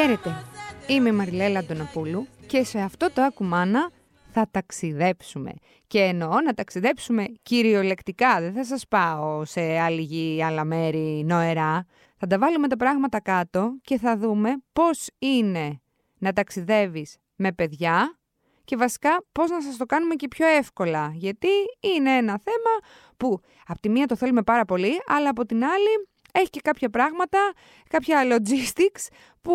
Χαίρετε, είμαι η Μαριλέλα Αντωνοπούλου και σε αυτό το ακουμάνα θα ταξιδέψουμε. Και εννοώ να ταξιδέψουμε κυριολεκτικά, δεν θα σας πάω σε άλλη γη, άλλα μέρη, νοερά. Θα τα βάλουμε τα πράγματα κάτω και θα δούμε πώς είναι να ταξιδεύεις με παιδιά και βασικά πώς να σας το κάνουμε και πιο εύκολα. Γιατί είναι ένα θέμα που από τη μία το θέλουμε πάρα πολύ, αλλά από την άλλη έχει και κάποια πράγματα, κάποια logistics που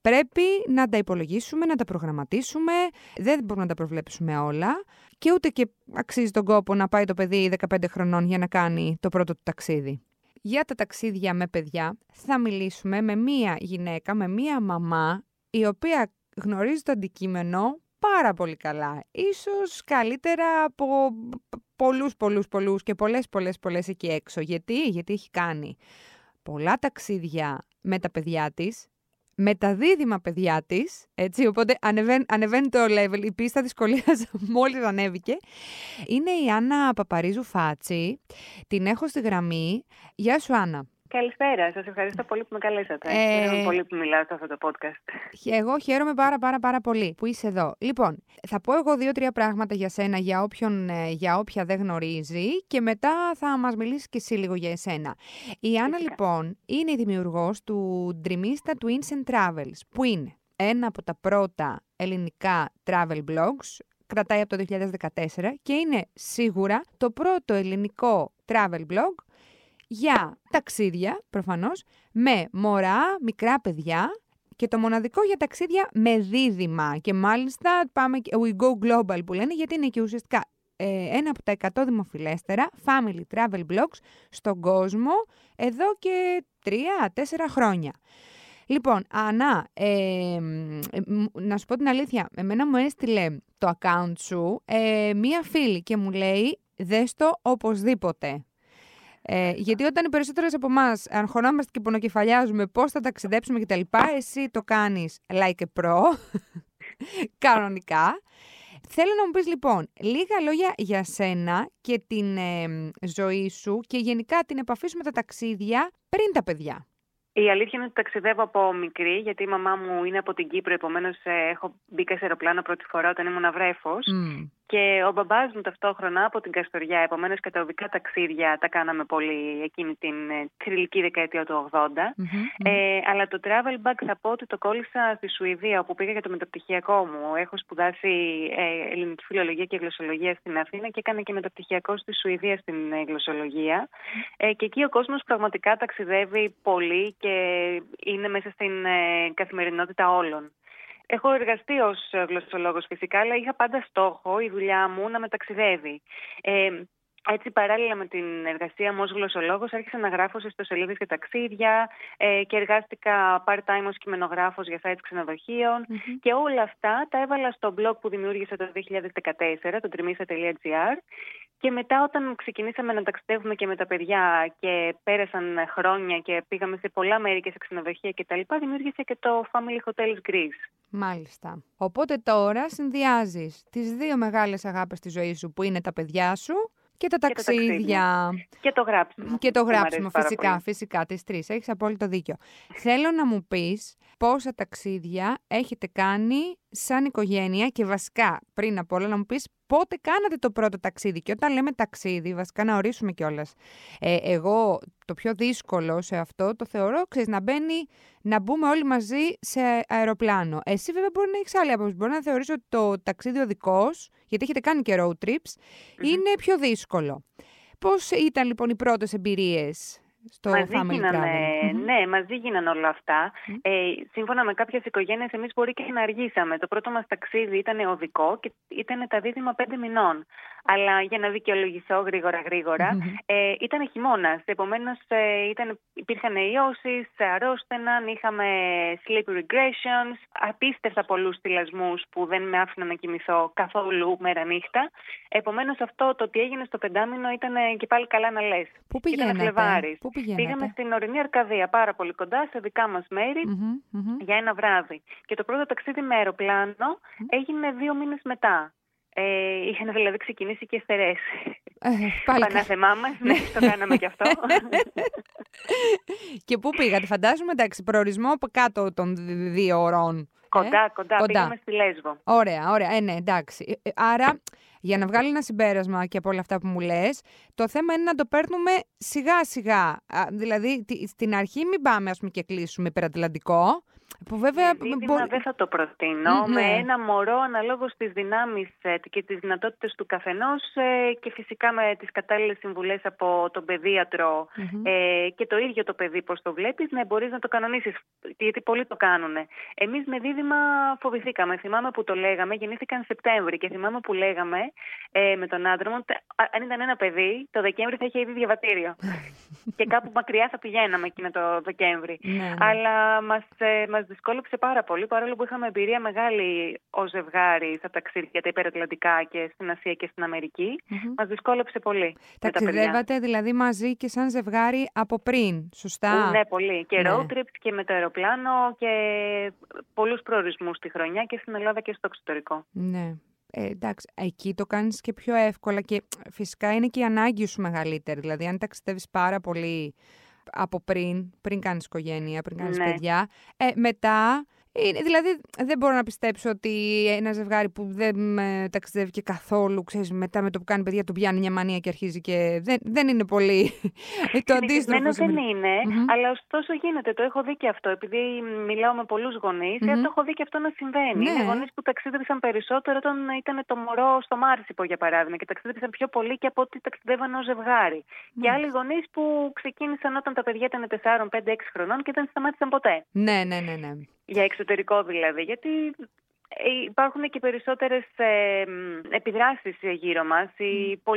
πρέπει να τα υπολογίσουμε, να τα προγραμματίσουμε. Δεν μπορούμε να τα προβλέψουμε όλα και ούτε και αξίζει τον κόπο να πάει το παιδί 15 χρονών για να κάνει το πρώτο του ταξίδι. Για τα ταξίδια με παιδιά θα μιλήσουμε με μία γυναίκα, με μία μαμά η οποία γνωρίζει το αντικείμενο πάρα πολύ καλά. Ίσως καλύτερα από πολλούς, πολλούς, πολλούς και πολλές, πολλές, πολλές εκεί έξω. Γιατί, γιατί έχει κάνει πολλά ταξίδια με τα παιδιά της, με τα δίδυμα παιδιά της, έτσι, οπότε ανεβαίνει, ανεβαίνει το level, η πίστα δυσκολίας μόλις ανέβηκε. Είναι η Άννα Παπαρίζου Φάτσι. Την έχω στη γραμμή. Γεια σου, Άννα. Καλησπέρα. Σας ευχαριστώ πολύ που με καλέσατε. Ε... Χαίρομαι πολύ που μιλάω σε αυτό το podcast. Εγώ χαίρομαι πάρα πάρα πάρα πολύ που είσαι εδώ. Λοιπόν, θα πω εγώ δύο-τρία πράγματα για σένα, για, όποιον, ε, για όποια δεν γνωρίζει και μετά θα μας μιλήσεις και εσύ λίγο για εσένα. Η Άννα λοιπόν είναι η δημιουργός του Dreamista Twins and Travels, που είναι ένα από τα πρώτα ελληνικά travel blogs, κρατάει από το 2014 και είναι σίγουρα το πρώτο ελληνικό travel blog για ταξίδια, προφανώς, με μωρά, μικρά παιδιά και το μοναδικό για ταξίδια με δίδυμα. Και μάλιστα πάμε we go global που λένε γιατί είναι και ουσιαστικά ε, ένα από τα 100 δημοφιλέστερα family travel blogs στον κόσμο εδώ και 3-4 χρόνια. Λοιπόν, Ανά, ε, να σου πω την αλήθεια, εμένα μου έστειλε το account σου ε, μία φίλη και μου λέει δες το οπωσδήποτε. Ε, γιατί όταν οι περισσότερες από εμάς αγχωνόμαστε και πονοκεφαλιάζουμε πώς θα ταξιδέψουμε κτλ., εσύ το κάνεις like a pro, κανονικά. Θέλω να μου πεις λοιπόν λίγα λόγια για σένα και την ζωή σου και γενικά την επαφή σου με τα ταξίδια πριν τα παιδιά. Η αλήθεια είναι ότι ταξιδεύω από μικρή, γιατί η μαμά μου είναι από την Κύπρο, επομένως ε, έχω μπει σε αεροπλάνο πρώτη φορά όταν ήμουν βρέφος. Και ο μπαμπάς μου ταυτόχρονα από την Καστοριά, επομένως και τα οδικά ταξίδια τα κάναμε πολύ εκείνη την θρηλυκή ε, δεκαετία του 80. Ε, αλλά το travel bag θα πω ότι το κόλλησα στη Σουηδία, όπου πήγα για το μεταπτυχιακό μου. Έχω σπουδάσει ε, ελληνική φιλολογία και γλωσσολογία στην Αθήνα και έκανα και μεταπτυχιακό στη Σουηδία στην ε, γλωσσολογία. Ε, και εκεί ο κόσμος πραγματικά ταξιδεύει πολύ και είναι μέσα στην ε, καθημερινότητα όλων. Έχω εργαστεί ως γλωσσολόγος φυσικά, αλλά είχα πάντα στόχο η δουλειά μου να μεταξιδεύει. Ε, έτσι, παράλληλα με την εργασία μου ως γλωσσολόγος, άρχισα να γράφω σε ιστοσελίδες και ταξίδια ε, και εργάστηκα part-time ως κειμενογράφος για sites ξενοδοχειων και όλα αυτά τα έβαλα στο blog που δημιούργησα το 2014, το trimisa.gr και μετά όταν ξεκινήσαμε να ταξιδεύουμε και με τα παιδιά και πέρασαν χρόνια και πήγαμε σε πολλά μέρη και σε ξενοδοχεία κτλ. δημιούργησε και το Family Hotels Greece. Μάλιστα. Οπότε τώρα συνδυάζεις τις δύο μεγάλες αγάπες της ζωής σου που είναι τα παιδιά σου και τα ταξίδια. Και το γράψιμο. Και το γράψιμο, φυσικά, φυσικά, τις τρεις. Έχεις απόλυτο δίκιο. Θέλω να μου πεις πόσα ταξίδια έχετε κάνει σαν οικογένεια και βασικά πριν από όλα να μου πεις πότε κάνατε το πρώτο ταξίδι. Και όταν λέμε ταξίδι, βασικά να ορίσουμε κιόλας. Ε, εγώ το πιο δύσκολο σε αυτό το θεωρώ, ξέρεις, να μπαίνει, να μπούμε όλοι μαζί σε αεροπλάνο. Εσύ βέβαια μπορεί να έχεις άλλη άποψη. Μπορεί να θεωρήσω ότι το ταξίδι οδικό, γιατί έχετε κάνει και road trips, είναι πιο δύσκολο. Πώς ήταν λοιπόν οι πρώτες εμπειρίες στο μαζί family γίνανε, Ναι, μαζί γίνανε όλα αυτά. Ε, σύμφωνα με κάποιες οικογένειες, εμείς μπορεί και να αργήσαμε. Το πρώτο μας ταξίδι ήταν οδικό και ήταν τα δίδυμα πέντε μηνών. Αλλά για να δικαιολογηθώ γρήγορα γρήγορα, ε, ήταν χειμώνας. Επομένως, ε, υπήρχαν ιώσεις, αρρώστεναν, είχαμε sleep regressions, απίστευτα πολλούς θυλασμούς που δεν με άφηναν να κοιμηθώ καθόλου μέρα νύχτα. Επομένως, αυτό το ότι έγινε στο πεντάμινο ήταν και πάλι καλά να λες. Πού πηγαίνατε, Πού Πήγαμε στην ορεινή Αρκαδία, πάρα πολύ κοντά, σε δικά μας μέρη, για ένα βράδυ. Και το πρώτο ταξίδι με αεροπλάνο έγινε δύο μήνες μετά. Ε, είχαν δηλαδή ξεκινήσει και στερές. Ε, πάλι Πανάθεμά μας, ναι, το κάναμε κι αυτό. και πού πήγατε, φαντάζομαι, εντάξει, προορισμό από κάτω των δύο ωρών. Κοντά, ε; κοντά, κοντά, πήγαμε στη Λέσβο. Ωραία, ωραία, ε, ναι, εντάξει. Ε, άρα, για να βγάλει ένα συμπέρασμα και από όλα αυτά που μου λες, το θέμα είναι να το παίρνουμε σιγά σιγά. Δηλαδή, στην αρχή μην πάμε, ας πούμε, και κλείσουμε υπερατλαντικό, που βέβαια... Μπο... δεν θα το προτείνω. Με ένα μωρό αναλόγως στις δυνάμεις ε, και τις δυνατότητες του καθενός ε, και φυσικά με τις κατάλληλες συμβουλές από τον παιδίατρο ε, και το ίδιο το παιδί πώς το βλέπεις, ναι, μπορείς να το κανονίσεις, γιατί πολλοί το κάνουν. Εμείς με δίδυμα φοβηθήκαμε. Θυμάμαι που το λέγαμε, γεννήθηκαν Σεπτέμβρη και θυμάμαι που λέγαμε με τον άντρα μου, αν ήταν ένα παιδί, το Δεκέμβρη θα είχε ήδη διαβατήριο. και κάπου μακριά θα πηγαίναμε εκείνο το Δεκέμβρη. Ναι, ναι. Αλλά μας, μας δυσκόλεψε πάρα πολύ, παρόλο που είχαμε εμπειρία μεγάλη ω ζευγάρι στα ταξίδια τα υπερατλαντικά και στην Ασία και στην Αμερική. Mm-hmm. Μας δυσκόλεψε πολύ. Ταξιδεύατε δηλαδή μαζί και σαν ζευγάρι από πριν, σωστά; Ναι, πολύ. Και ναι. road trips και με το αεροπλάνο και πολλούς προορισμούς στη χρονιά και στην Ελλάδα και στο εξωτερικό. Ναι. Ε, εντάξει, εκεί το κάνεις και πιο εύκολα και φυσικά είναι και η ανάγκη σου μεγαλύτερη. Δηλαδή, αν ταξιδεύεις πάρα πολύ από πριν, πριν κάνεις οικογένεια, πριν κάνεις ναι. παιδιά. Ε, μετά είναι, δηλαδή, δεν μπορώ να πιστέψω ότι ένα ζευγάρι που δεν ε, ταξιδεύει και καθόλου, ξέρεις, μετά με το που κάνει παιδιά του πιάνει μια μανία και αρχίζει και δεν, δεν είναι πολύ το αντίστοιχο. δεν είναι, αλλά ωστόσο γίνεται. Το έχω δει και αυτό. Επειδή μιλάω με πολλούς γονείς, mm-hmm. το έχω δει και αυτό να συμβαίνει. Ναι. Είναι γονείς που ταξίδευσαν περισσότερο όταν ήταν το μωρό στο Μάρσιπο, για παράδειγμα, και ταξίδευσαν πιο πολύ και από ό,τι ταξιδεύαν ως ζευγάρι. Mm-hmm. Και άλλοι γονείς που ξεκίνησαν όταν τα παιδιά ήταν 4, 5, 6 χρονών και δεν σταμάτησαν ποτέ. Ναι, ναι, ναι. ναι. Για εξωτερικό δηλαδή, γιατί ε, υπάρχουν και περισσότερες ε, επιδράσεις γύρω μας. Mm.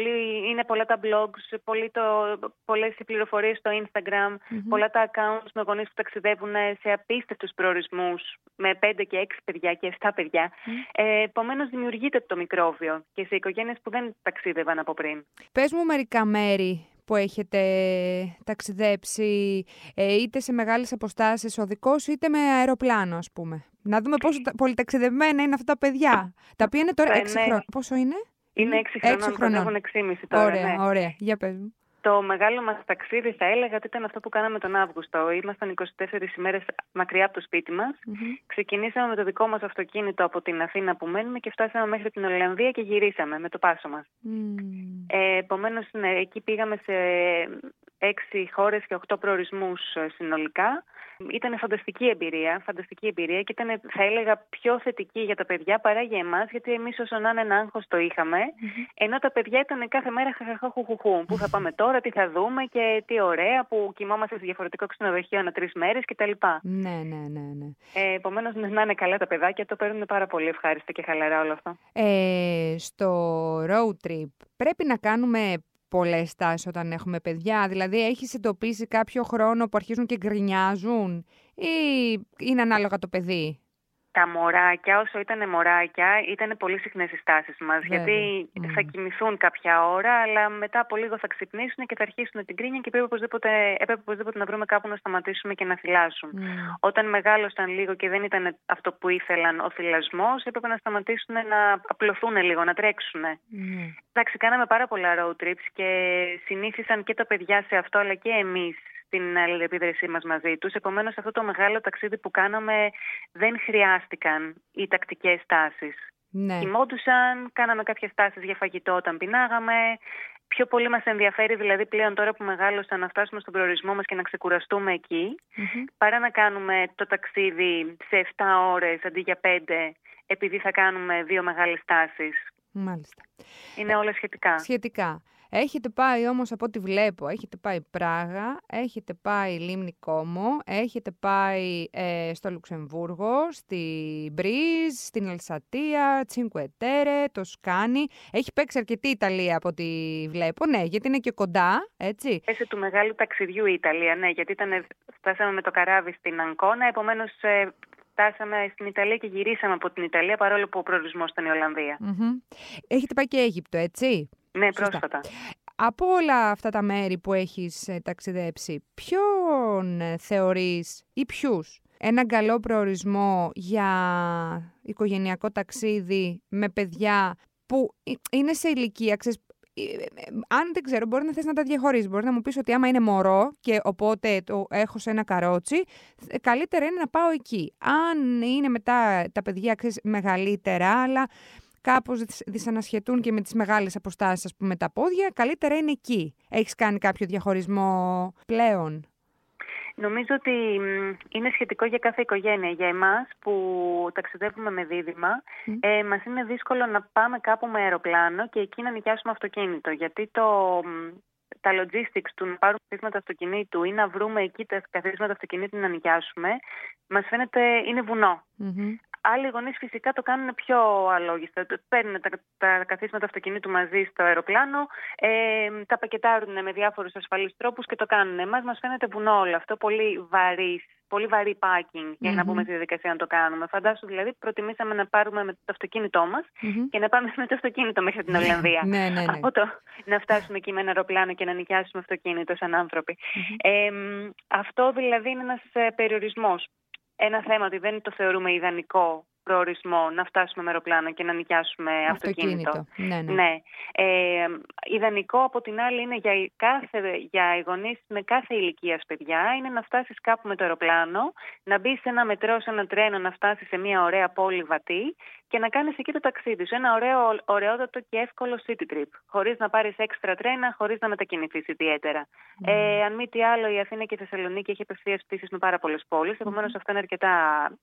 είναι πολλά τα blogs, πολύ το, πολλές οι πληροφορίες στο Instagram, mm-hmm. πολλά τα accounts με γονείς που ταξιδεύουν σε απίστευτους προορισμούς με 5 και 6 παιδιά και 7 παιδιά. Mm. Ε, Επομένως δημιουργείται το μικρόβιο και σε οικογένειες που δεν ταξίδευαν από πριν. Πες μου μερικά μέρη που έχετε ταξιδέψει ε, είτε σε μεγάλες αποστάσεις οδικός είτε με αεροπλάνο ας πούμε. Να δούμε πόσο πολυταξιδευμένα είναι αυτά τα παιδιά. Τα οποία είναι τώρα 6 ναι. χρόνια. Πόσο είναι; Είναι 6 χρονών, έχουν 6,5 τώρα. Ωραία, ναι. ωραία. Για πες μου. Το μεγάλο μας ταξίδι θα έλεγα ότι ήταν αυτό που κάναμε τον Αύγουστο. Ήμασταν 24 ημέρες μακριά από το σπίτι μας. Ξεκινήσαμε με το δικό μας αυτοκίνητο από την Αθήνα που μένουμε και φτάσαμε μέχρι την Ολλανδία και γυρίσαμε με το πάσο μας. Mm. Ε, επομένως, ναι, εκεί πήγαμε σε έξι χώρες και οχτώ προορισμούς ε, συνολικά. Ήταν φανταστική εμπειρία, φανταστική εμπειρία και ήταν, θα έλεγα, πιο θετική για τα παιδιά παρά για εμάς, γιατί εμείς όσο να είναι ένα άγχος το είχαμε, mm-hmm. ενώ τα παιδιά ήταν κάθε μέρα χαχαχαχουχουχού. Πού θα πάμε τώρα, τι θα δούμε και τι ωραία που κοιμόμαστε σε διαφορετικό ξενοδοχείο ανά τρεις μέρες κτλ. Ναι, ναι, ναι. ναι. Ε, Επομένως, να είναι καλά τα παιδάκια, το παίρνουν πάρα πολύ ευχάριστα και χαλαρά όλο αυτό. Ε, στο road trip πρέπει να κάνουμε πολλές τάσεις όταν έχουμε παιδιά. Δηλαδή, έχει εντοπίσει κάποιο χρόνο που αρχίζουν και γκρινιάζουν, ή είναι ανάλογα το παιδί; Τα μωράκια, όσο ήταν μωράκια, ήταν πολύ συχνές οι στάσεις μας. Γιατί θα κοιμηθούν κάποια ώρα, αλλά μετά από λίγο θα ξυπνήσουν και θα αρχίσουν την κρίνια και πρέπει οπωσδήποτε, έπρεπε οπωσδήποτε να βρούμε κάπου να σταματήσουμε και να θυλάσουν. Όταν μεγάλωσαν λίγο και δεν ήταν αυτό που ήθελαν ο θυλασμός, έπρεπε να σταματήσουν να απλωθούν λίγο, να τρέξουν. Εντάξει, κάναμε πάρα πολλά road trips και συνήθισαν και τα παιδιά σε αυτό, αλλά και εμείς την αλληλεπίδρασή μας μαζί τους. Επομένως αυτό το μεγάλο ταξίδι που κάναμε δεν χρειάστηκαν οι τακτικές στάσεις. Ναι. Κοιμόντουσαν, κάναμε κάποιες στάσεις για φαγητό όταν πεινάγαμε. Πιο πολύ μας ενδιαφέρει δηλαδή πλέον τώρα που μεγάλωσαν να φτάσουμε στον προορισμό μας και να ξεκουραστούμε εκεί, παρά να κάνουμε το ταξίδι σε 7 ώρες αντί για 5 επειδή θα κάνουμε δύο μεγάλες στάσεις. Μάλιστα. Είναι όλα σχετικά. Σχετικά. Έχετε πάει όμως από ό,τι βλέπω, έχετε πάει Πράγα, έχετε πάει Λίμνη Κόμο, έχετε πάει ε, στο Λουξεμβούργο, στη Μπρίζ, στην Αλσατία, Τσίνκουετέρε, το Σκάνι. Έχει παίξει αρκετή Ιταλία από ό,τι βλέπω, ναι, γιατί είναι και κοντά, έτσι. Έσε του μεγάλου ταξιδιού η Ιταλία, ναι, γιατί ήταν, φτάσαμε με το καράβι στην Αγκώνα, επομένως ε, φτάσαμε στην Ιταλία και γυρίσαμε από την Ιταλία παρόλο που ο προορισμός ήταν η Ολλανδία. Έχετε πάει και Αίγυπτο, έτσι. Ναι, πρόσφατα. Από όλα αυτά τα μέρη που έχεις ε, ταξιδέψει, ποιον ε, θεωρείς ή ποιους ένα καλό προορισμό για οικογενειακό ταξίδι με παιδιά που είναι σε ηλικία, ξέρεις, αν δεν ξέρω, μπορεί να θες να τα διαχωρίσεις. Μπορεί να μου πεις ότι άμα είναι μωρό και οπότε το έχω σε ένα καρότσι, καλύτερα είναι να πάω εκεί. Αν είναι μετά τα παιδιά ξέρεις, μεγαλύτερα, αλλά κάπως δυσανασχετούν και με τις μεγάλες αποστάσεις, ας πούμε, τα πόδια, καλύτερα είναι εκεί. Έχεις κάνει κάποιο διαχωρισμό πλέον; Νομίζω ότι είναι σχετικό για κάθε οικογένεια. Για εμάς που ταξιδεύουμε με δίδυμα, mm. ε, μας είναι δύσκολο να πάμε κάπου με αεροπλάνο και εκεί να νοικιάσουμε αυτοκίνητο. Γιατί το, τα logistics του να πάρουμε καθίσματα αυτοκινήτου ή να βρούμε εκεί τα καθίσματα αυτοκινήτου να νοικιάσουμε, μας φαίνεται είναι Άλλοι γονείς φυσικά το κάνουν πιο αλόγιστα. Παίρνουν τα, τα καθίσματα αυτοκινήτου μαζί στο αεροπλάνο, ε, τα πακετάρουν με διάφορους ασφαλείς τρόπους και το κάνουν. Εμάς μας φαίνεται βουνό όλο αυτό, πολύ βαρύς, πολύ βαρύ packing για να μπούμε στη διαδικασία να το κάνουμε. Φαντάσου δηλαδή, προτιμήσαμε να πάρουμε με το αυτοκίνητό μας και να πάμε με το αυτοκίνητο μέχρι την Ολλανδία. ναι, ναι, ναι. Από το να φτάσουμε εκεί με ένα αεροπλάνο και να νοικιάσουμε αυτοκίνητο σαν άνθρωποι. Ε, αυτό δηλαδή είναι ένας ε, περιορισμός ένα θέμα ότι δεν το θεωρούμε ιδανικό προορισμό να φτάσουμε με αεροπλάνο και να νοικιάσουμε αυτοκίνητο. αυτοκίνητο. Ναι, ναι. ναι. Ε, ιδανικό από την άλλη είναι για, κάθε, για γονείς με κάθε ηλικία παιδιά είναι να φτάσεις κάπου με το αεροπλάνο, να μπεις σε ένα μετρό, σε ένα τρένο, να φτάσεις σε μια ωραία πόλη βατή και να κάνεις εκεί το ταξίδι σου. Ένα ωραίο, ωραιότατο και εύκολο city trip. Χωρίς να πάρεις έξτρα τρένα, χωρίς να μετακινηθείς ιδιαίτερα. Mm. Ε, αν μη τι άλλο, η Αθήνα και η Θεσσαλονίκη έχει απευθείας πτήσεις με πάρα πολλές πόλεις. Mm. Επομένως, αυτό είναι αρκετά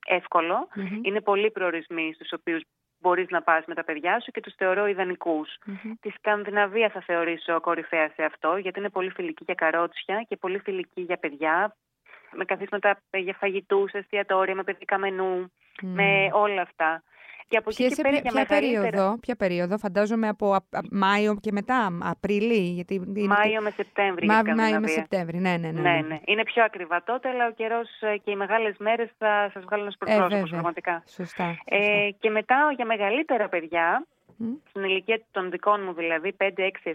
εύκολο. Mm-hmm. Είναι πολλοί προορισμοί στους οποίους μπορείς να πας με τα παιδιά σου και τους θεωρώ ιδανικούς. Mm-hmm. Τη Σκανδιναβία θα θεωρήσω κορυφαία σε αυτό, γιατί είναι πολύ φιλική για καρότσια και πολύ φιλική για παιδιά. Με καθίσματα για φαγητούς, εστιατόρια, με παιδικά μενού, με όλα αυτά. Και από εκεί και πέρα ποια, ποια, περίοδο, ποια περίοδο, φαντάζομαι από α, α, Μάιο και μετά, Απρίλη. Γιατί είναι Μάιο με Σεπτέμβρη. Μά, Μάιο με Σεπτέμβρη, ναι, ναι, ναι. ναι, ναι. ναι. Είναι πιο ακριβά τότε, αλλά ο καιρός ε, και οι μεγάλες μέρες θα σας βγάλουν ένα προσώπου, πραγματικά. Σωστά. σωστά. Ε, και μετά για μεγαλύτερα παιδιά, στην ηλικία των δικών μου δηλαδή, 5, 6, 7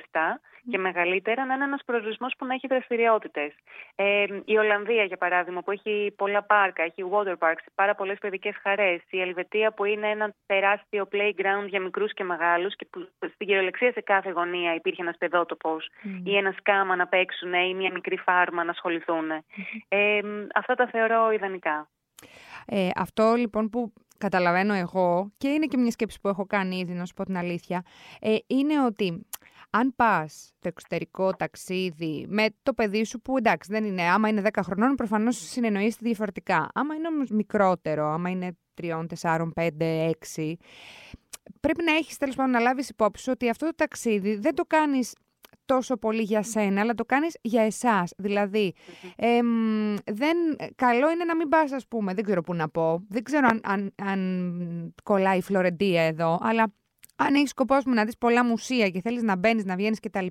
και μεγαλύτερα, να είναι ένας προορισμό που να έχει δραστηριότητες. Ε, η Ολλανδία, για παράδειγμα, που έχει πολλά πάρκα, έχει water parks, πάρα πολλές παιδικές χαρές. Η Ελβετία, που είναι ένα τεράστιο playground για μικρούς και μεγάλους και που στην κυριολεξία σε κάθε γωνία υπήρχε ένας παιδότοπος ή ένας σκάμα να παίξουν ή μια μικρή φάρμα να ασχοληθούν. Ε, αυτά τα θεωρώ ιδανικά. Ε, αυτό λοιπόν που καταλαβαίνω εγώ και είναι και μια σκέψη που έχω κάνει ήδη, να σου πω την αλήθεια, ε, είναι ότι αν πας το εξωτερικό ταξίδι με το παιδί σου, που εντάξει δεν είναι, άμα είναι 10 χρονών, προφανώς συνεννοείστε διαφορετικά. Άμα είναι όμως μικρότερο, άμα είναι 3, 4, 5, 6, πρέπει να έχεις τέλος πάντων να λάβεις υπόψη ότι αυτό το ταξίδι δεν το κάνεις τόσο πολύ για σένα, αλλά το κάνεις για εσάς. Δηλαδή, δεν, καλό είναι να μην πας, ας πούμε, δεν ξέρω πού να πω, δεν ξέρω αν, αν, αν κολλάει η Φλωρεντία εδώ, αλλά αν έχεις σκοπός μου να δεις πολλά μουσεία και θέλεις να μπαίνεις, να βγαίνεις κτλ.,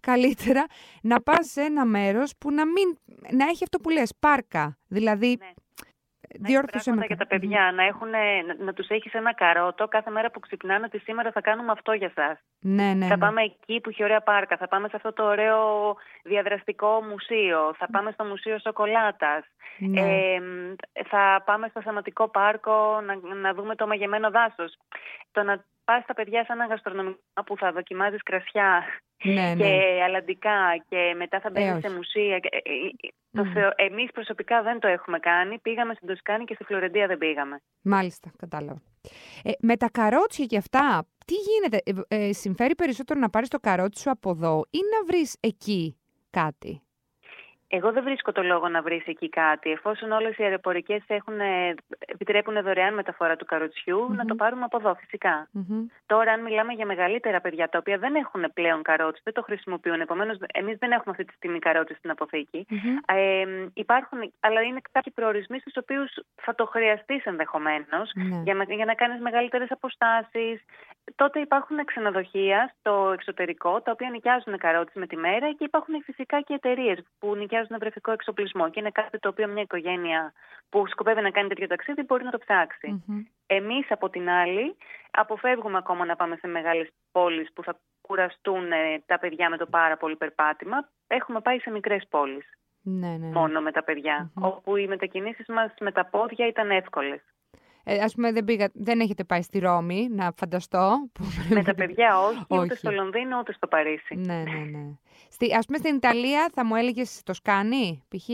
καλύτερα να πας σε ένα μέρος που να, μην, να έχει αυτό που λες, πάρκα. Δηλαδή, ναι διόρθωσε με για τα παιδιά, να, έχουν, να, να τους έχεις ένα καρότο κάθε μέρα που ξυπνάνε ότι σήμερα θα κάνουμε αυτό για σας. Ναι, ναι, θα ναι. πάμε εκεί που έχει ωραία πάρκα, θα πάμε σε αυτό το ωραίο διαδραστικό μουσείο, θα πάμε στο Μουσείο Σοκολάτας, ναι. ε, θα πάμε στο θεματικό πάρκο να, να δούμε το μαγεμένο δάσος. Το να πας τα παιδιά σε ένα γαστρονομικό που θα δοκιμάζεις κρασιά ναι, και ναι. αλλαντικά και μετά θα μπαίνεις σε μουσεία. Ε, ε, ε, εμείς προσωπικά δεν το έχουμε κάνει. Πήγαμε στην Τοσκάνη και στη Φλωρεντία δεν πήγαμε. Μάλιστα, κατάλαβα. Ε, με τα καρότσια και αυτά, τι γίνεται, ε, συμφέρει περισσότερο να πάρεις το καρότσι σου από εδώ ή να βρεις εκεί κάτι; Εγώ δεν βρίσκω το λόγο να βρεις εκεί κάτι. Εφόσον όλες οι αεροπορικές επιτρέπουν δωρεάν μεταφορά του καροτσιου να το πάρουμε από εδώ, Τώρα, αν μιλάμε για μεγαλύτερα παιδιά τα οποία δεν έχουν πλέον καρότσι, δεν το χρησιμοποιούν, επομένως εμείς δεν έχουμε αυτή τη στιγμή καρότσι στην αποθηκη ε, υπάρχουν, αλλά είναι κάποιοι προορισμοί στους οποίους θα το χρειαστείς ενδεχομένως ναι. για, για να κάνεις μεγαλύτερες αποστάσεις. Τότε υπάρχουν ξενοδοχεία στο εξωτερικό τα οποία νοικιάζουν καρότσι με τη μέρα και υπάρχουν φυσικά και εταιρείες που νοικιάζουν νοικιάζουν βρεφικό εξοπλισμό και είναι κάτι το οποίο μια οικογένεια που σκοπεύει να κάνει τέτοιο ταξίδι μπορεί να το ψάξει. Mm-hmm. Εμείς, από την άλλη, αποφεύγουμε ακόμα να πάμε σε μεγάλες πόλεις που θα κουραστούν ε, τα παιδιά με το πάρα πολύ περπάτημα. Έχουμε πάει σε μικρές πόλεις. Ναι, ναι, ναι. Μόνο με τα παιδιά, όπου οι μετακινήσεις μας με τα πόδια ήταν εύκολες. Ε, ας πούμε δεν, πήγα, δεν έχετε πάει στη Ρώμη, να φανταστώ. Με τα παιδιά όχι, όχι, ούτε στο Λονδίνο ούτε στο Παρίσι. Ναι, ναι, ναι. Στη, ας πούμε στην Ιταλία θα μου έλεγες το σκάνι, π.χ.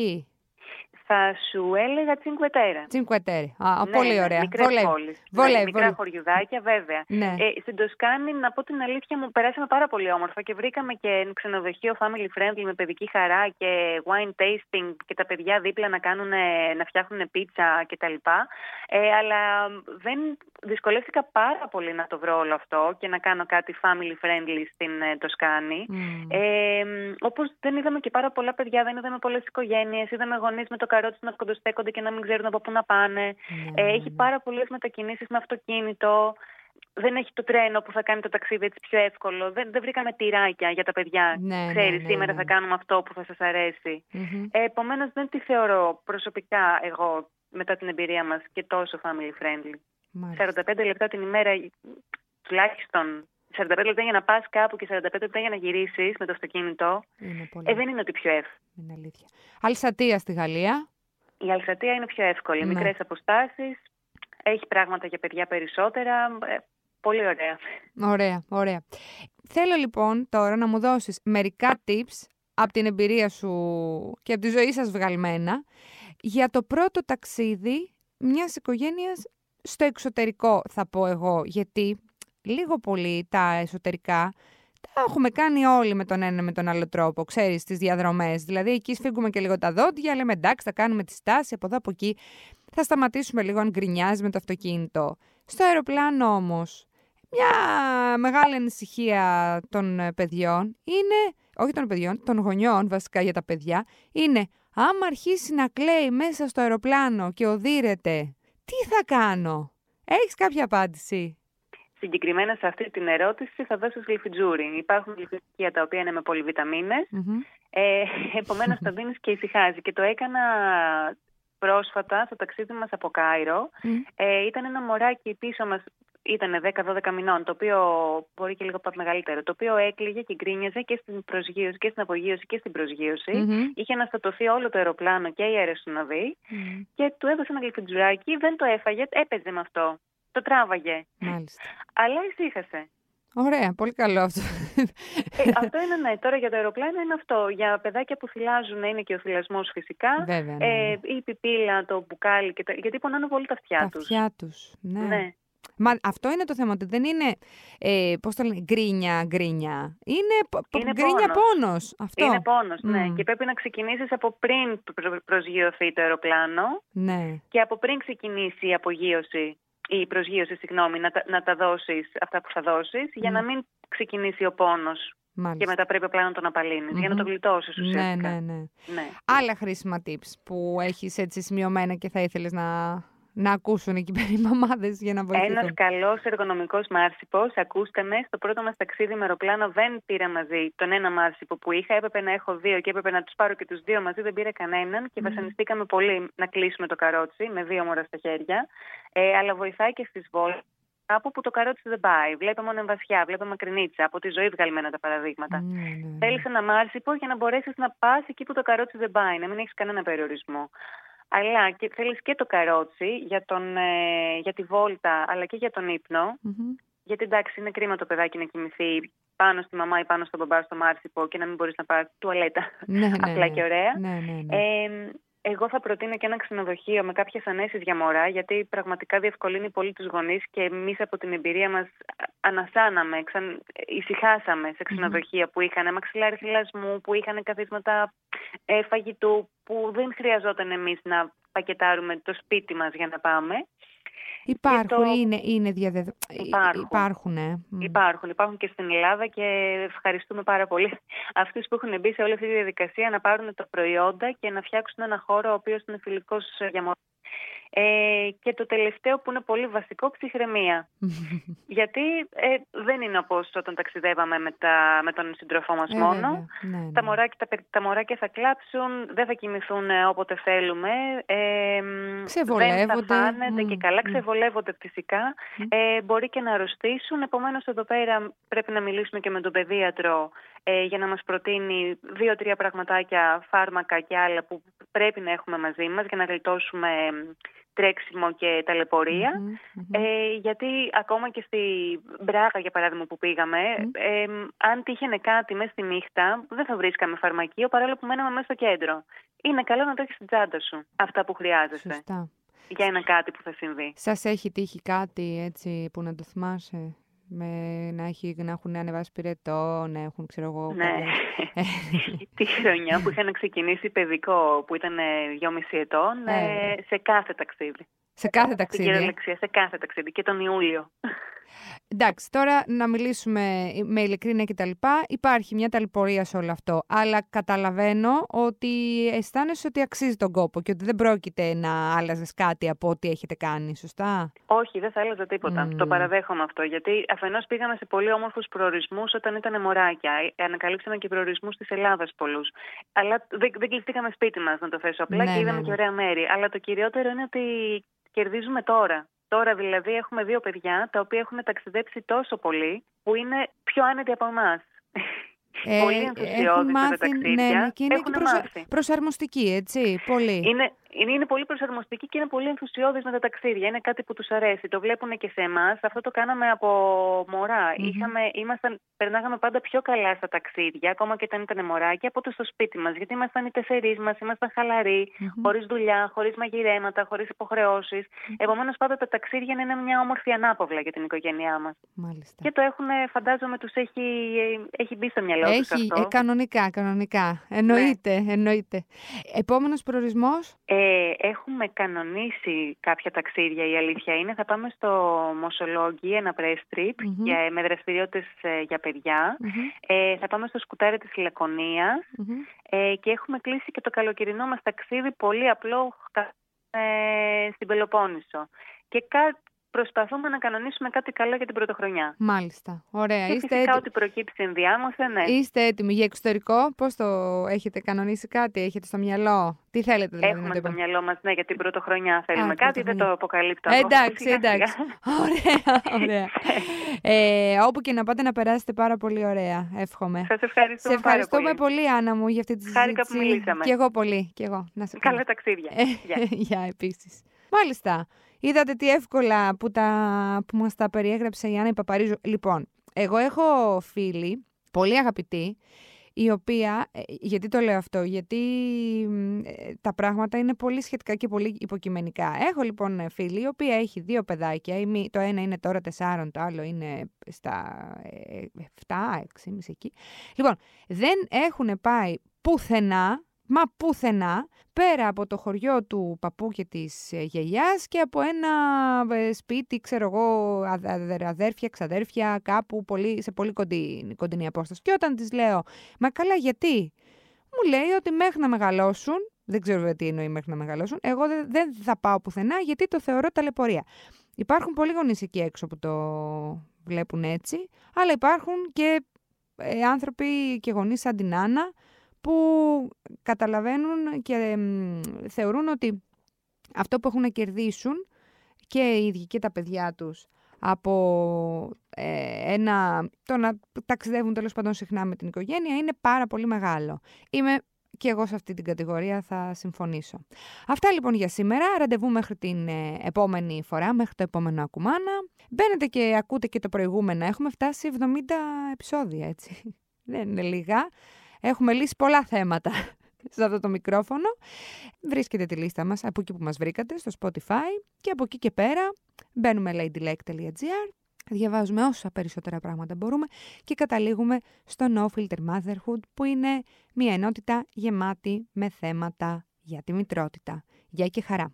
Θα σου έλεγα Τσινκουετέρα. Τσινκουετέρα. Α, ναι, πολύ ναι, ωραία. Μικρές βολεύει. πόλεις. Βολεύει, ναι, μικρά βολεύει. χωριουδάκια, βέβαια. Ναι. Ε, στην Τοσκάνη, να πω την αλήθεια, μου περάσαμε πάρα πολύ όμορφα και βρήκαμε και ξενοδοχείο family friendly με παιδική χαρά και wine tasting και τα παιδιά δίπλα να, κάνουν, να φτιάχνουν πίτσα κτλ. Ε, αλλά δεν δυσκολεύτηκα πάρα πολύ να το βρω όλο αυτό και να κάνω κάτι family friendly στην ε, Τοσκάνη. Mm. Ε, Όπως δεν είδαμε και πάρα πολλά παιδιά, δεν είδαμε πολλές οικογένειες. Είδαμε γονείς με το καρότσι να κοντοστέκονται και να μην ξέρουν από πού να πάνε. Mm. Ε, έχει πάρα πολλές μετακινήσεις με αυτοκίνητο. Δεν έχει το τρένο που θα κάνει το ταξίδι έτσι πιο εύκολο. Δεν, δεν βρήκαμε τυράκια για τα παιδιά. Ναι, Ξέρεις, ναι, ναι, σήμερα ναι. θα κάνουμε αυτό που θα σας αρέσει. Mm-hmm. Ε, Επομένως, δεν τη θεωρώ προσωπικά εγώ μετά την εμπειρία μας και τόσο family friendly. Μάλιστα. 45 λεπτά την ημέρα, τουλάχιστον 45 λεπτά για να πας κάπου και 45 λεπτά για να γυρίσεις με το αυτοκίνητο, Είναι πολύ. ε, δεν είναι ότι πιο εύκολο. Είναι αλήθεια. Αλσατία στη Γαλλία. Η Αλσατία είναι πιο εύκολη. Ναι. Μικρές αποστάσεις, έχει πράγματα για παιδιά περισσότερα. Ε, πολύ ωραία. Ωραία, ωραία. Θέλω λοιπόν τώρα να μου δώσεις μερικά tips από την εμπειρία σου και από τη ζωή σας βγαλμένα για το πρώτο ταξίδι μιας οικογένειας στο εξωτερικό θα πω εγώ γιατί λίγο πολύ τα εσωτερικά τα έχουμε κάνει όλοι με τον ένα με τον άλλο τρόπο, ξέρεις, τις διαδρομές. Δηλαδή εκεί σφίγγουμε και λίγο τα δόντια, λέμε εντάξει θα κάνουμε τη στάση από εδώ από εκεί. Θα σταματήσουμε λίγο αν γκρινιάζει με το αυτοκίνητο. Στο αεροπλάνο όμως, μια μεγάλη ανησυχία των ε, παιδιών είναι, όχι των παιδιών, των γονιών βασικά για τα παιδιά, είναι άμα αρχίσει να κλαίει μέσα στο αεροπλάνο και οδύρεται, τι θα κάνω. Έχεις κάποια απάντηση; Συγκεκριμένα σε αυτή την ερώτηση θα δώσω γλυφιτζούρι. Υπάρχουν γλυφιτζούρια τα οποία είναι με πολυβιταμίνες, Mm-hmm. ε, επομένως τα δίνεις και ησυχάζει. Και το έκανα πρόσφατα στο ταξίδι μας από Κάιρο. Mm. Ε, ήταν ένα μωράκι πίσω μας, ήταν 10-12 μηνών, το οποίο μπορεί και λίγο μεγαλύτερο, το οποίο έκλαιγε και γκρίνιαζε και στην προσγείωση και στην απογείωση και στην προσγείωση. Mm-hmm. Είχε αναστατωθεί όλο το αεροπλάνο και η αεροσυνοδή Mm. και του έδωσε ένα γλυφιτζουράκι, δεν το έφαγε, έπαιζε με αυτό. Το τράβαγε. Μάλιστα. Αλλά ησύχασε. Ωραία, πολύ καλό αυτό. Ε, αυτό είναι ναι. Τώρα για το αεροπλάνο είναι αυτό. Για παιδάκια που θυλάζουν είναι και ο θυλασμός φυσικά. Βέβαια, ναι, Ε, ναι. η πιπίλα, το μπουκάλι. Και τα... Γιατί πονάνε πολύ τα αυτιά Τα τους. αυτιά τους. Ναι. Ναι. Μα αυτό είναι το θέμα, ότι δεν είναι, ε, πώς το λένε, γκρίνια, γκρίνια. Είναι, πο- πο- Είναι γκρίνια πόνος. πόνος. Αυτό. Είναι πόνος, ναι. Μμ. Και πρέπει να ξεκινήσεις από πριν προ- προσγειωθεί το αεροπλάνο Ναι. και από πριν ξεκινήσει η απογείωση, η προσγείωση, συγγνώμη, να τα, να τα δώσεις αυτά που θα δώσεις, για Μμ. να μην ξεκινήσει ο πόνος Μάλιστα. και μετά πρέπει απλά να τον απαλύνεις, για να Μμμ. το γλιτώσεις Ναι, ουσιαστικά. ναι, ναι. ναι. Άλλα χρήσιμα tips που έχεις έτσι σημειωμένα και θα ήθελες να, να ακούσουν εκεί πέρα οι μαμάδες για να βοηθήσουν. Ένας καλός εργονομικός μάρσιπος, ακούστε με, στο πρώτο μας ταξίδι με αεροπλάνο δεν πήρα μαζί τον ένα μάρσιπο που είχα. Έπρεπε να έχω δύο και έπρεπε να τους πάρω και τους δύο μαζί. Δεν πήρα κανέναν και Μμμ. βασανιστήκαμε πολύ να κλείσουμε το καρότσι με δύο μωρά στα χέρια. Ε, αλλά βοηθάει και στις βόλτε. Από που το καρότσι δεν πάει. Βλέπουμε μόνο εμβασιά, βλέπουμε μακρινίτσα. Από τη ζωή βγαλμένα τα παραδείγματα. Ναι, ναι, ναι. Θέλεις ένα μάρσιπο για να μπορέσεις να πας εκεί που το καρότσι δεν πάει, να μην έχεις κανένα περιορισμό. Αλλά και θέλεις και το καρότσι για, τον, ε, για τη βόλτα αλλά και για τον ύπνο. Μμμ. Γιατί εντάξει, είναι κρίμα το παιδάκι να κοιμηθεί πάνω στη μαμά ή πάνω στον μπαμπά στο μάρσιπο και να μην μπορείς να πάρεις τουαλέτα. Ναι, ναι, Απλά ναι. και ωραία. Ναι, ναι, ναι. Ε, εγώ θα προτείνω και ένα ξενοδοχείο με κάποιες ανέσεις για μωρά, γιατί πραγματικά διευκολύνει πολύ τους γονείς και εμείς από την εμπειρία μας ανασάναμε, ξαν... ησυχάσαμε σε ξενοδοχεία που είχαν μαξιλάρι θυλασμού, που είχαν καθίσματα ε, φαγητού, που δεν χρειαζόταν εμείς να πακετάρουμε το σπίτι μας για να πάμε. Υπάρχουν, το- είναι, είναι διαδεδο... Υπάρχουν. Υπάρχουν, ε. Μμ. Υπάρχουν, υπάρχουν και στην Ελλάδα και ευχαριστούμε πάρα πολύ αυτούς που έχουν μπει σε όλη αυτή τη διαδικασία να πάρουν τα προϊόντα και να φτιάξουν ένα χώρο ο οποίος είναι φιλικός για μωρά. Ε, και το τελευταίο που είναι πολύ βασικό, ψυχραιμία. Γιατί ε, δεν είναι όπως όταν ταξιδεύαμε με, τα, με τον συντροφό μας Ε, μόνο. βέβαια. Ναι, ναι. Τα μωράκια, τα, παι- τα μωράκια θα κλάψουν, δεν θα κοιμηθούν ε, όποτε θέλουμε. Ε, μ, Ξεβολεύονται. Δεν θα φάνεται και Μμ, καλά, μμ. Ξεβολεύονται φυσικά. Μμ. Ε, μπορεί και να αρρωστήσουν. Επομένως εδώ πέρα πρέπει να μιλήσουμε και με τον παιδίατρο ε, για να μας προτείνει δύο-τρία πραγματάκια, φάρμακα και άλλα που πρέπει να έχουμε μαζί μας για να γλιτώσουμε τρέξιμο και ταλαιπωρια Ε, γιατί ακόμα και στη Μπράγα, για παράδειγμα, που πήγαμε, ε, αν τύχαινε κάτι μέσα στη νύχτα, δεν θα βρίσκαμε φαρμακείο, παρόλο που μέναμε μέσα στο κέντρο. Είναι καλό να το έχεις στην τσάντα σου αυτά που χρειάζεσαι. Σωστά. Για ένα κάτι που θα συμβεί. Σας έχει τύχει κάτι έτσι που να το θυμάσαι; Με να, έχει, να έχουν ανεβάσει πυρετό, να έχουν, ξέρω εγώ... Ναι, τη χρονιά που είχαν ξεκινήσει παιδικό, που ήταν δυόμιση ετών, ε. σε κάθε ταξίδι. Σε κάθε ταξίδι. σε κάθε ταξίδι και τον Ιούλιο. Εντάξει, τώρα να μιλήσουμε με ειλικρίνεια και τα λοιπά. Υπάρχει μια ταλαιπωρία σε όλο αυτό. Αλλά καταλαβαίνω ότι αισθάνεσαι ότι αξίζει τον κόπο και ότι δεν πρόκειται να άλλαζες κάτι από ό,τι έχετε κάνει, σωστά; Όχι, δεν θα άλλαζα τίποτα. Το παραδέχομαι αυτό. Γιατί αφενός πήγαμε σε πολύ όμορφους προορισμούς όταν ήταν μωράκια. Ε, ανακαλύψαμε και προορισμούς της Ελλάδας πολλούς. Αλλά δεν, δεν κλειστήκαμε σπίτι μας, να το θέσω απλά ναι, και είδαμε ναι, και ναι. ωραία μέρη. Αλλά το κυριότερο είναι ότι κερδίζουμε τώρα. Τώρα δηλαδή έχουμε δύο παιδιά τα οποία έχουν ταξιδέψει τόσο πολύ που είναι πιο άνετοι από εμάς. Ε, πολύ ενθουσιώδεις με τα ταξίδια. Ναι, ναι, και είναι έχουν και προσαρμοστικοί, έτσι, πολύ. Είναι, είναι, είναι πολύ προσαρμοστικοί και είναι πολύ ενθουσιώδει με τα ταξίδια. Είναι κάτι που τους αρέσει. Το βλέπουν και σε εμάς. Αυτό το κάναμε από μωρά. Mm-hmm. Είχαμε, ήμασταν, περνάγαμε πάντα πιο καλά στα ταξίδια, ακόμα και όταν ήταν μωράκια, από το στο σπίτι μας. Γιατί ήμασταν οι τεσσερί μας, ήμασταν χαλαροί, mm-hmm. χωρίς δουλειά, χωρίς μαγειρέματα, χωρίς υποχρεώσεις. Mm-hmm. Επομένως, πάντα τα ταξίδια είναι μια όμορφη ανάπαυλα για την οικογένειά μας. Και το έχουν, φαντάζομαι, τους έχει, έχει μπει στο μυαλό τους αυτό. Ε, κανονικά, κανονικά. Εννοείται, ναι. εννοείται. Επόμενος προορισμός; Ε, έχουμε κανονίσει κάποια ταξίδια, η αλήθεια είναι. Θα πάμε στο Μοσολόγγι, ένα press trip για, με δραστηριότητες ε, για παιδιά. Ε, θα πάμε στο σκουτάρι της λακωνιας ε, και έχουμε κλείσει και το καλοκαιρινό μας ταξίδι πολύ απλό ε, στην Πελοπόννησο. Και κάτι προσπαθούμε να κανονίσουμε κάτι καλό για την πρωτοχρονιά. Μάλιστα. Ωραία. Και Είστε φυσικά έτοι... ό,τι προκύψει ενδιάμεσα, ναι. Είστε έτοιμοι για εξωτερικό; Πώς το έχετε κανονίσει κάτι, έχετε στο μυαλό; Τι θέλετε δηλαδή Έχουμε στο μυαλό μας, ναι, για την πρωτοχρονιά θέλουμε Α, κάτι, δεν το αποκαλύπτω. Εντάξει, εντάξει. ωραία, ωραία. ε, όπου και να πάτε να περάσετε πάρα πολύ ωραία, εύχομαι. Σας ευχαριστούμε Σε ευχαριστούμε πολύ. πολύ, Άννα μου, για αυτή τη συζήτηση. Χάρηκα που μιλήσαμε. Και εγώ πολύ. Και εγώ. Να σε Καλά ταξίδια. Γεια, επίσης. Μάλιστα. Είδατε τι εύκολα που, τα, που μας τα περιέγραψε η Άννα Παπαρίζου. Λοιπόν, εγώ έχω φίλη, πολύ αγαπητή, η οποία, ε, γιατί το λέω αυτό, γιατί ε, τα πράγματα είναι πολύ σχετικά και πολύ υποκειμενικά. Έχω λοιπόν φίλη, η οποία έχει δύο παιδάκια, το ένα είναι τώρα τεσσάρων, το άλλο είναι στα 7, ε, 6,5 εκεί. Λοιπόν, δεν έχουν πάει πουθενά μα πουθενά, πέρα από το χωριό του παππού και της ε, γιαγιάς και από ένα ε, σπίτι, ξέρω εγώ, αδέρφια, ξαδέρφια, κάπου πολύ, σε πολύ κοντινή, κοντινή απόσταση. Και όταν της λέω, μα καλά γιατί, μου λέει ότι μέχρι να μεγαλώσουν, δεν ξέρω τι εννοεί μέχρι να μεγαλώσουν, εγώ δεν θα πάω πουθενά γιατί το θεωρώ ταλαιπωρία. Υπάρχουν πολλοί γονείς εκεί έξω που το βλέπουν έτσι, αλλά υπάρχουν και ε, άνθρωποι και γονείς σαν την Άννα, που καταλαβαίνουν και θεωρούν ότι αυτό που έχουν να κερδίσουν και οι ίδιοι και τα παιδιά τους από ε, ένα, το να ταξιδεύουν τέλος πάντων συχνά με την οικογένεια είναι πάρα πολύ μεγάλο. Είμαι και εγώ σε αυτή την κατηγορία θα συμφωνήσω. Αυτά λοιπόν για σήμερα. Ραντεβού μέχρι την ε, επόμενη φορά, μέχρι το επόμενο ακουμάνα. Μπαίνετε και ακούτε και το προηγούμενο. Έχουμε φτάσει 70 επεισόδια, έτσι. Δεν είναι λίγα. Έχουμε λύσει πολλά θέματα σε αυτό το μικρόφωνο. Βρίσκετε τη λίστα μας από εκεί που μας βρήκατε, στο Spotify και από εκεί και πέρα μπαίνουμε ladylike.gr διαβάζουμε όσα περισσότερα πράγματα μπορούμε και καταλήγουμε στο No Filter Motherhood που είναι μια ενότητα γεμάτη με θέματα για τη μητρότητα. Γεια και χαρά!